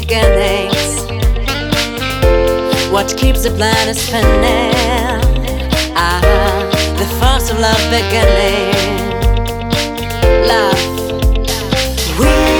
beginnings. What keeps the planet spinning? Ah, the force of love beginning. Love. We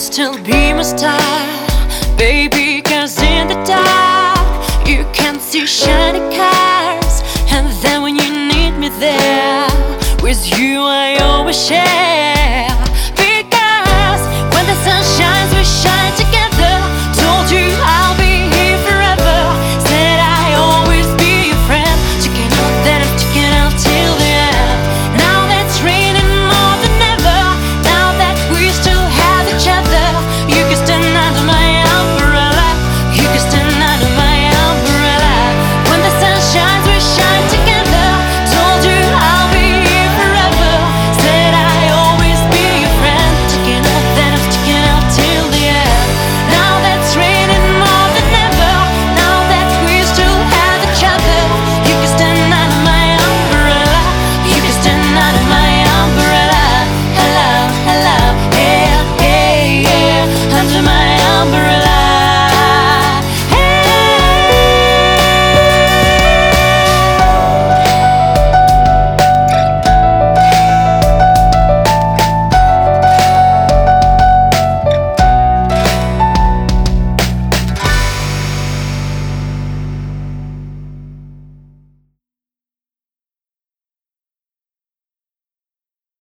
still be my star, baby. Cause in the dark, you can see shiny cars. And then when you need me there, with you, I always share.